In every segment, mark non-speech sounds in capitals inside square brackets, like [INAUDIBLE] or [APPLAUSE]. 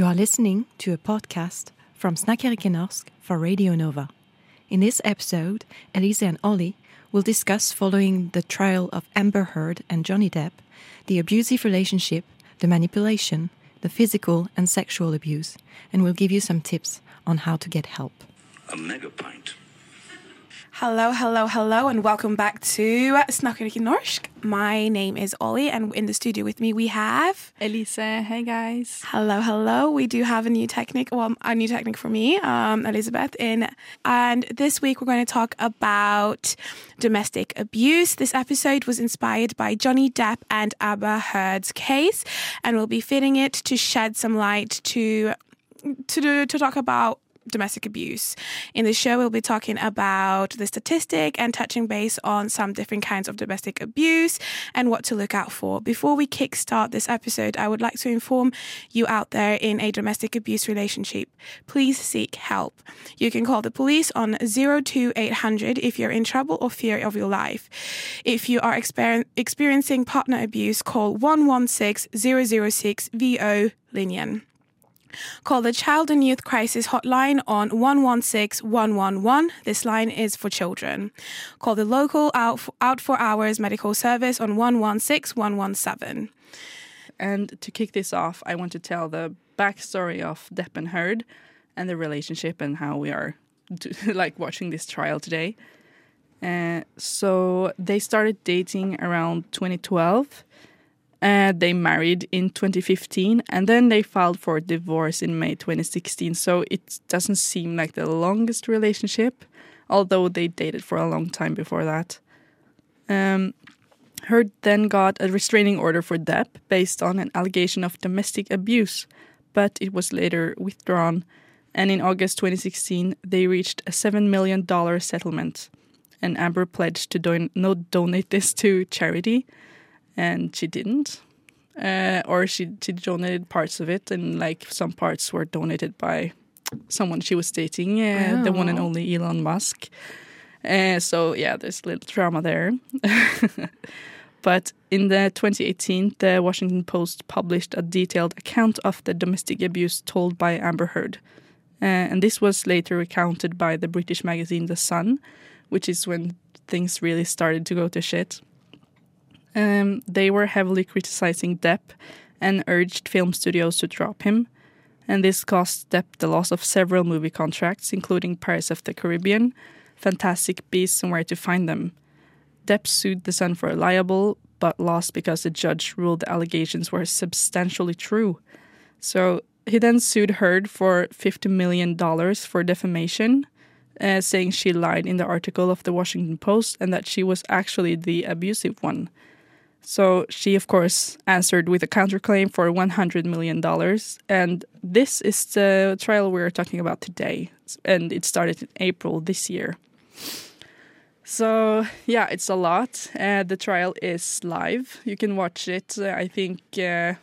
You are listening to a podcast from Snackerike for Radio Nova. In this episode, Elise and Olly will discuss following the trial of Amber Heard and Johnny Depp, the abusive relationship, the manipulation, the physical and sexual abuse, and will give you some tips on how to get help. A mega pint. Hello, hello, hello, and welcome back to Snackerike Norsk. My name is Olly, and in the studio with me we have Elise. Hey guys. Hello, hello. We do have a new technique, well, a new technique for me, um, Elizabeth. In and this week we're going to talk about domestic abuse. This episode was inspired by Johnny Depp and Amber Heard's case, and we'll be fitting it to shed some light to to do, to talk about domestic abuse. In the show, we'll be talking about the statistic and touching base on some different kinds of domestic abuse and what to look out for. Before we kickstart this episode, I would like to inform you out there in a domestic abuse relationship, please seek help. You can call the police on 02800 if you're in trouble or fear of your life. If you are exper- experiencing partner abuse, call 116 006 VO Linian. Call the Child and Youth Crisis Hotline on 116 111. This line is for children. Call the local Out for, out for Hours Medical Service on 116 117. And to kick this off, I want to tell the backstory of Depp and Heard and the relationship and how we are [LAUGHS] like watching this trial today. Uh, so they started dating around 2012 uh, they married in 2015 and then they filed for divorce in May 2016. So it doesn't seem like the longest relationship, although they dated for a long time before that. Um, Heard then got a restraining order for Depp based on an allegation of domestic abuse, but it was later withdrawn. And in August 2016, they reached a $7 million settlement. And Amber pledged to not donate this to charity and she didn't. Uh, or she, she donated parts of it, and like some parts were donated by someone she was dating, uh, oh. the one and only Elon Musk. Uh, so yeah, there's a little drama there. [LAUGHS] but in the 2018, the Washington Post published a detailed account of the domestic abuse told by Amber Heard, uh, and this was later recounted by the British magazine The Sun, which is when things really started to go to shit. Um, they were heavily criticizing Depp and urged film studios to drop him. And this cost Depp the loss of several movie contracts, including Pirates of the Caribbean, Fantastic Beasts, and Where to Find Them. Depp sued The Sun for libel, but lost because the judge ruled the allegations were substantially true. So he then sued Heard for $50 million for defamation, uh, saying she lied in the article of the Washington Post and that she was actually the abusive one. So she, of course, answered with a counterclaim for $100 million. And this is the trial we're talking about today. And it started in April this year. So, yeah, it's a lot. Uh, the trial is live. You can watch it, uh, I think, uh,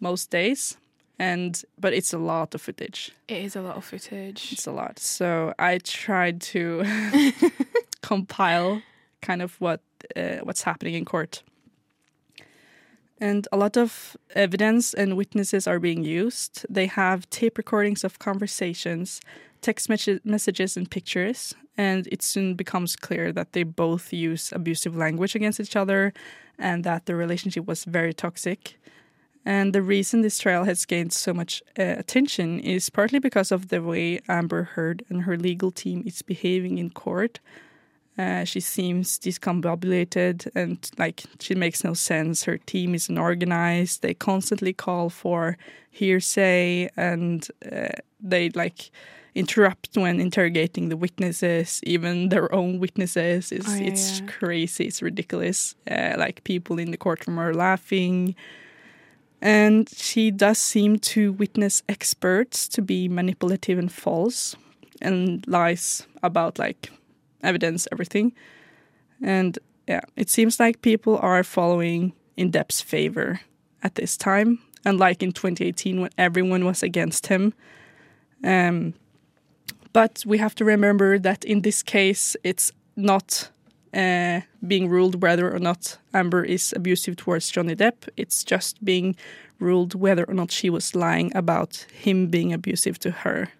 most days. And but it's a lot of footage. It is a lot of footage. It's a lot. So I tried to [LAUGHS] [LAUGHS] compile kind of what uh, what's happening in court. And a lot of evidence and witnesses are being used. They have tape recordings of conversations, text messages, and pictures. And it soon becomes clear that they both use abusive language against each other and that the relationship was very toxic. And the reason this trial has gained so much uh, attention is partly because of the way Amber Heard and her legal team is behaving in court uh, she seems discombobulated and like she makes no sense. Her team isn't organized. They constantly call for hearsay and uh, they like interrupt when interrogating the witnesses, even their own witnesses. It's, oh, yeah, it's yeah. crazy. It's ridiculous. Uh, like people in the courtroom are laughing. And she does seem to witness experts to be manipulative and false and lies about like evidence, everything. And yeah, it seems like people are following in Depp's favor at this time, unlike in 2018 when everyone was against him. Um, but we have to remember that in this case, it's not uh, being ruled whether or not Amber is abusive towards Johnny Depp. It's just being ruled whether or not she was lying about him being abusive to her.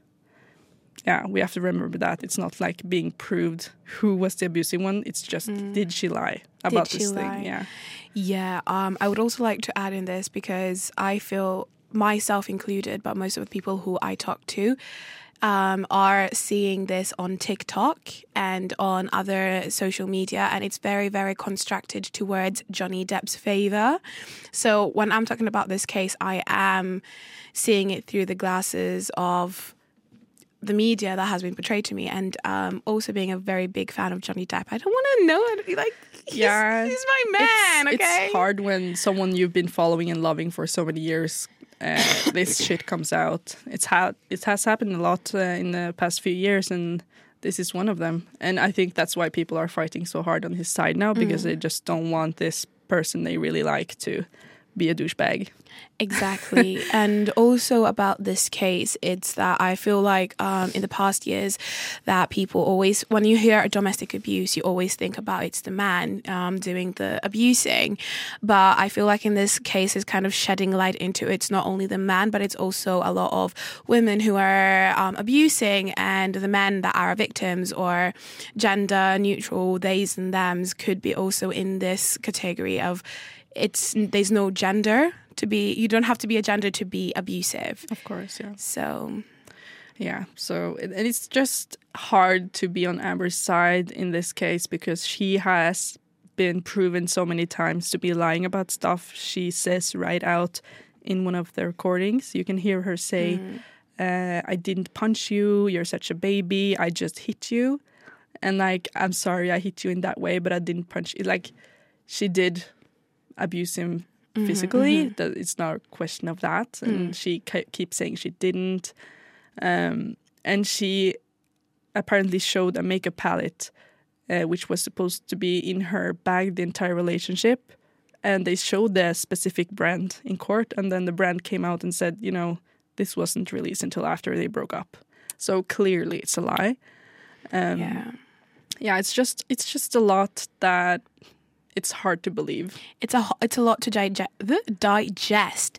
Yeah, we have to remember that it's not like being proved who was the abusive one. It's just did she lie about she this lie? thing? Yeah. Yeah, um, I would also like to add in this because I feel myself included, but most of the people who I talk to um, are seeing this on TikTok and on other social media, and it's very, very constructed towards Johnny Depp's favor. So when I'm talking about this case, I am seeing it through the glasses of the media that has been portrayed to me, and um, also being a very big fan of Johnny Depp. I don't want to know it. Be like, he's, Yeah, he's my man. it's, okay, it's hard when someone you've been following and loving for so many years, uh, [LAUGHS] this shit comes out. It's ha- it has happened a lot uh, in the past few years, and this is one of them. And I think that's why people are fighting so hard on his side now because Mm. they just don't want this person they really like to be a douchebag. Exactly. [LAUGHS] and also about this case, it's that I feel like um, in the past years that people always, when you hear a domestic abuse, you always think about it's the man um, doing the abusing. But I feel like in this case, it's kind of shedding light into it's not only the man, but it's also a lot of women who are um, abusing and the men that are victims or gender neutral, theys and thems could be also in this category of it's there's no gender to be you don't have to be a gender to be abusive Of course, yeah. so Yeah, so and it's just hard to be on Amber's side in this case because she has been proven so many times to be lying about stuff she says right out in one of the recordings. You can hear her say, uh, "I didn't punch you. You're such a baby. I just hit you." And like, I'm sorry, I hit you in that way, but I didn't punch you. Like, she did abuse him physically. That It's not a question of that. And she ke- keeps saying she didn't. Um, and she apparently showed a makeup palette, uh, which was supposed to be in her bag the entire relationship. And they showed the specific brand in court, and then the brand came out and said, you know, this wasn't released until after they broke up. So clearly, it's a lie. Um, yeah yeah, it's just it's just a lot that it's hard to believe. it's a it's a lot to digest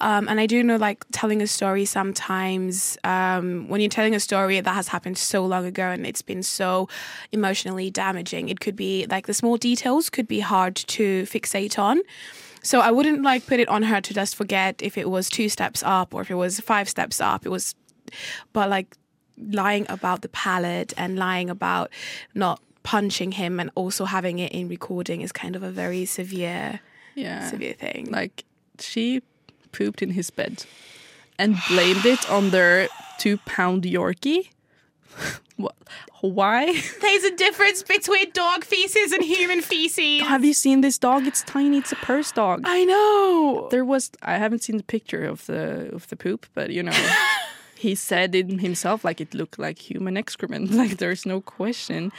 um, and i do know like telling a story sometimes um, when you're telling a story that has happened so long ago and it's been so emotionally damaging it could be like the small details could be hard to fixate on. So i wouldn't like put it on her to just forget if it was two steps up or if it was five steps up. It was but like lying about the palette and lying about not punching him and also having it in recording is kind of a very severe Yeah, severe thing. like she pooped in his bed and blamed it on their two pound Yorkie. [LAUGHS] what? Why? [LAUGHS] There's a difference between dog feces and human feces. Have you seen this dog? It's tiny. It's a purse dog. I know. There was I haven't seen the picture of the of the poop, but you know. [LAUGHS] He said it himself like it looked like human excrement. Like there's no question.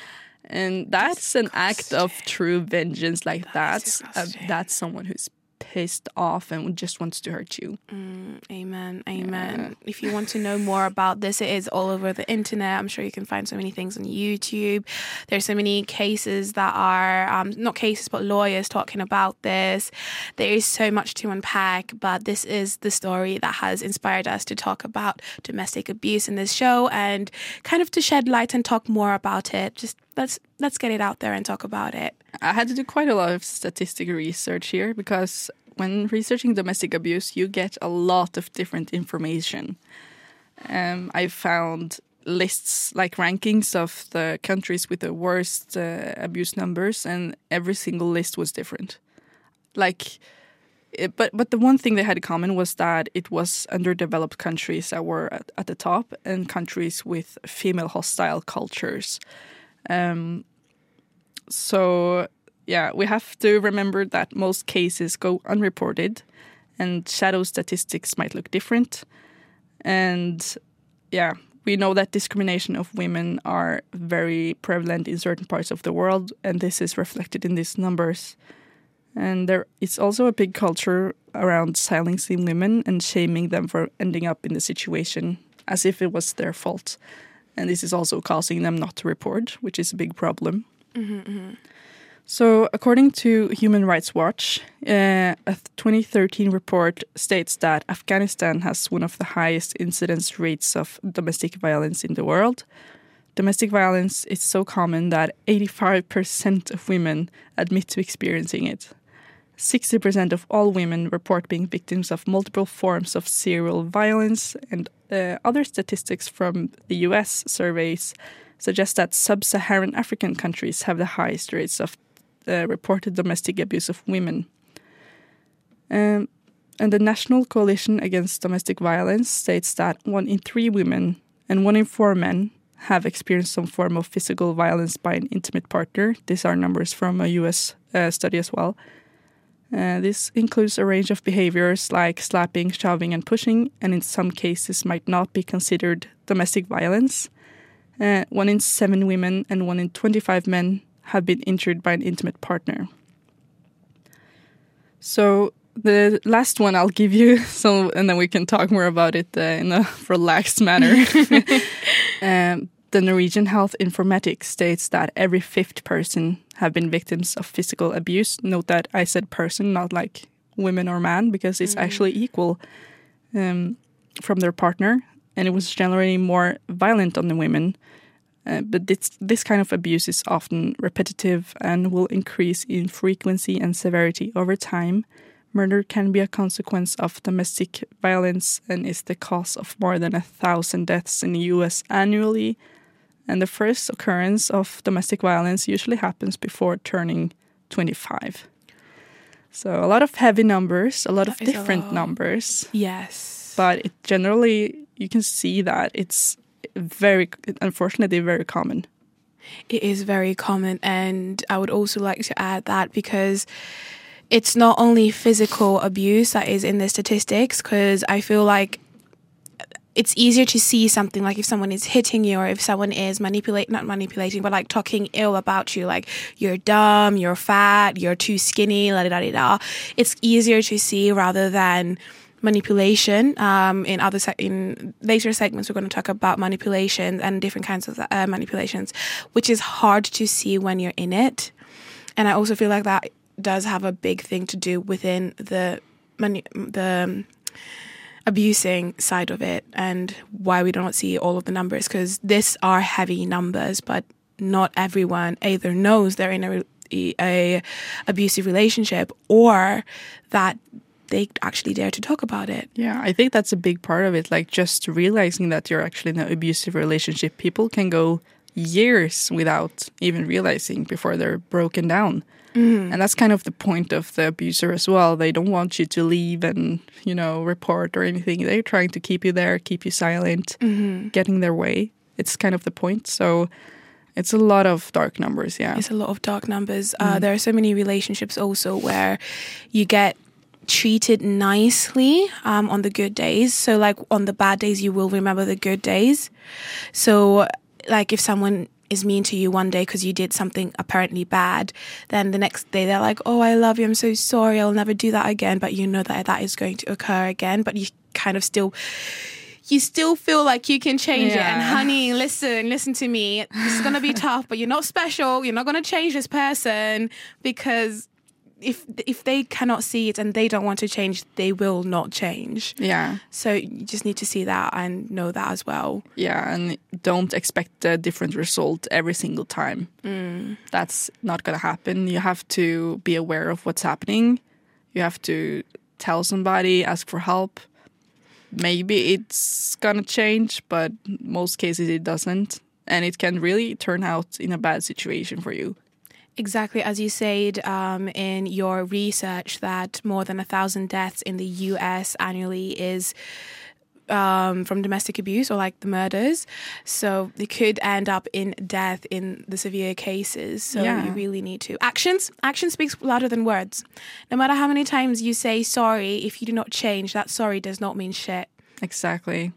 And that's an act of true vengeance. Like that's uh, disgusting. that's someone who's pissed off and just wants to hurt you. Amen. Amen. If you want to know more about this, it is all over the internet. I'm sure you can find so many things on YouTube. There's so many cases that are um, not cases, but lawyers talking about this. There is so much to unpack, but this is the story that has inspired us to talk about domestic abuse in this show and kind of to shed light and talk more about it. Just let's let's get it out there and talk about it. I had to do quite a lot of statistic research here because when researching domestic abuse, you get a lot of different information. Um, I found lists like rankings of the countries with the worst uh, abuse numbers, and every single list was different. Like, it, but but the one thing they had in common was that it was underdeveloped countries that were at, at the top, and countries with female hostile cultures. Um, so yeah, we have to remember that most cases go unreported, and shadow statistics might look different. And yeah, we know that discrimination of women are very prevalent in certain parts of the world, and this is reflected in these numbers. And there is also a big culture around silencing women and shaming them for ending up in the situation as if it was their fault. And this is also causing them not to report, which is a big problem. So, according to Human Rights Watch, uh, a 2013 report states that Afghanistan has one of the highest incidence rates of domestic violence in the world. Domestic violence is so common that 85% of women admit to experiencing it. 60% of all women report being victims of multiple forms of serial violence, and uh, other statistics from the US surveys suggest that sub Saharan African countries have the highest rates of uh, reported domestic abuse of women. Um, and the National Coalition Against Domestic Violence states that one in three women and one in four men have experienced some form of physical violence by an intimate partner. These are numbers from a US uh, study as well. Uh, this includes a range of behaviors like slapping, shoving, and pushing, and in some cases might not be considered domestic violence. Uh, one in seven women and one in 25 men have been injured by an intimate partner. So the last one I'll give you, [LAUGHS] so and then we can talk more about it uh, in a [LAUGHS] relaxed manner. [LAUGHS] um, the Norwegian Health Informatics states that every fifth person have been victims of physical abuse. Note that I said person, not like women or man, because it's actually equal um, from their partner, and it was generally more violent on the women. Uh, but this, this kind of abuse is often repetitive and will increase in frequency and severity over time. Murder can be a consequence of domestic violence and is the cause of more than a thousand deaths in the US annually. And the first occurrence of domestic violence usually happens before turning 25. So a lot of heavy numbers, a lot of different numbers, Yes. but it generally you can see that it's very unfortunately very common. It is very common, and I would also like to add that because it's not only physical abuse that is in the statistics, because I feel like it's easier to see something like if someone is hitting you or if someone is manipulate not manipulating but like talking ill about you like you're dumb you're fat you're too skinny la da da da it's easier to see rather than manipulation um, in other se- in later segments we're going to talk about manipulation and different kinds of uh, manipulations which is hard to see when you're in it. And i also feel like that does have a big thing to do within the mani- the abusing side of it and why we don't see all of the numbers because these are heavy numbers but not everyone either knows they're in a, a abusive relationship or that they actually dare to talk about it Yeah, I think that's a big part of it. Like just realizing that you're actually in an abusive relationship. People can go years without even realizing before they're broken down. And that's kind of the point of the abuser as well. They don't want you to leave and, you know, report or anything. They're trying to keep you there, keep you silent, getting their way. It's kind of the point. So it's a lot of dark numbers, yeah. It's a lot of dark numbers. Uh, there are so many relationships also where you get treated nicely um, on the good days. So, like on the bad days, you will remember the good days. So, like if someone is mean to you one day because you did something apparently bad, then the next day they're like, "Oh, I love you. I'm so sorry. I'll never do that again." But you know that that is going to occur again. But you kind of still you still feel like you can change it. And honey, listen, listen to me. This is gonna be [LAUGHS] tough, but you're not special. You're not gonna change this person because if if they cannot see it and they don't want to change, they will not change. Yeah. So you just need to see that and know that as well. Yeah, and don't expect a different result every single time. Mm. That's not going to happen. You have to be aware of what's happening. You have to tell somebody, ask for help. Maybe it's going to change, but most cases it doesn't. And it can really turn out in a bad situation for you. Exactly as you said um, in your research, that more than a thousand deaths in the U.S. annually is um, from domestic abuse or like the murders. So they could end up in death in the severe cases. So Yeah. you really need to actions. Action speaks louder than words. No matter how many times you say sorry, if you do not change, that sorry does not mean shit. Exactly.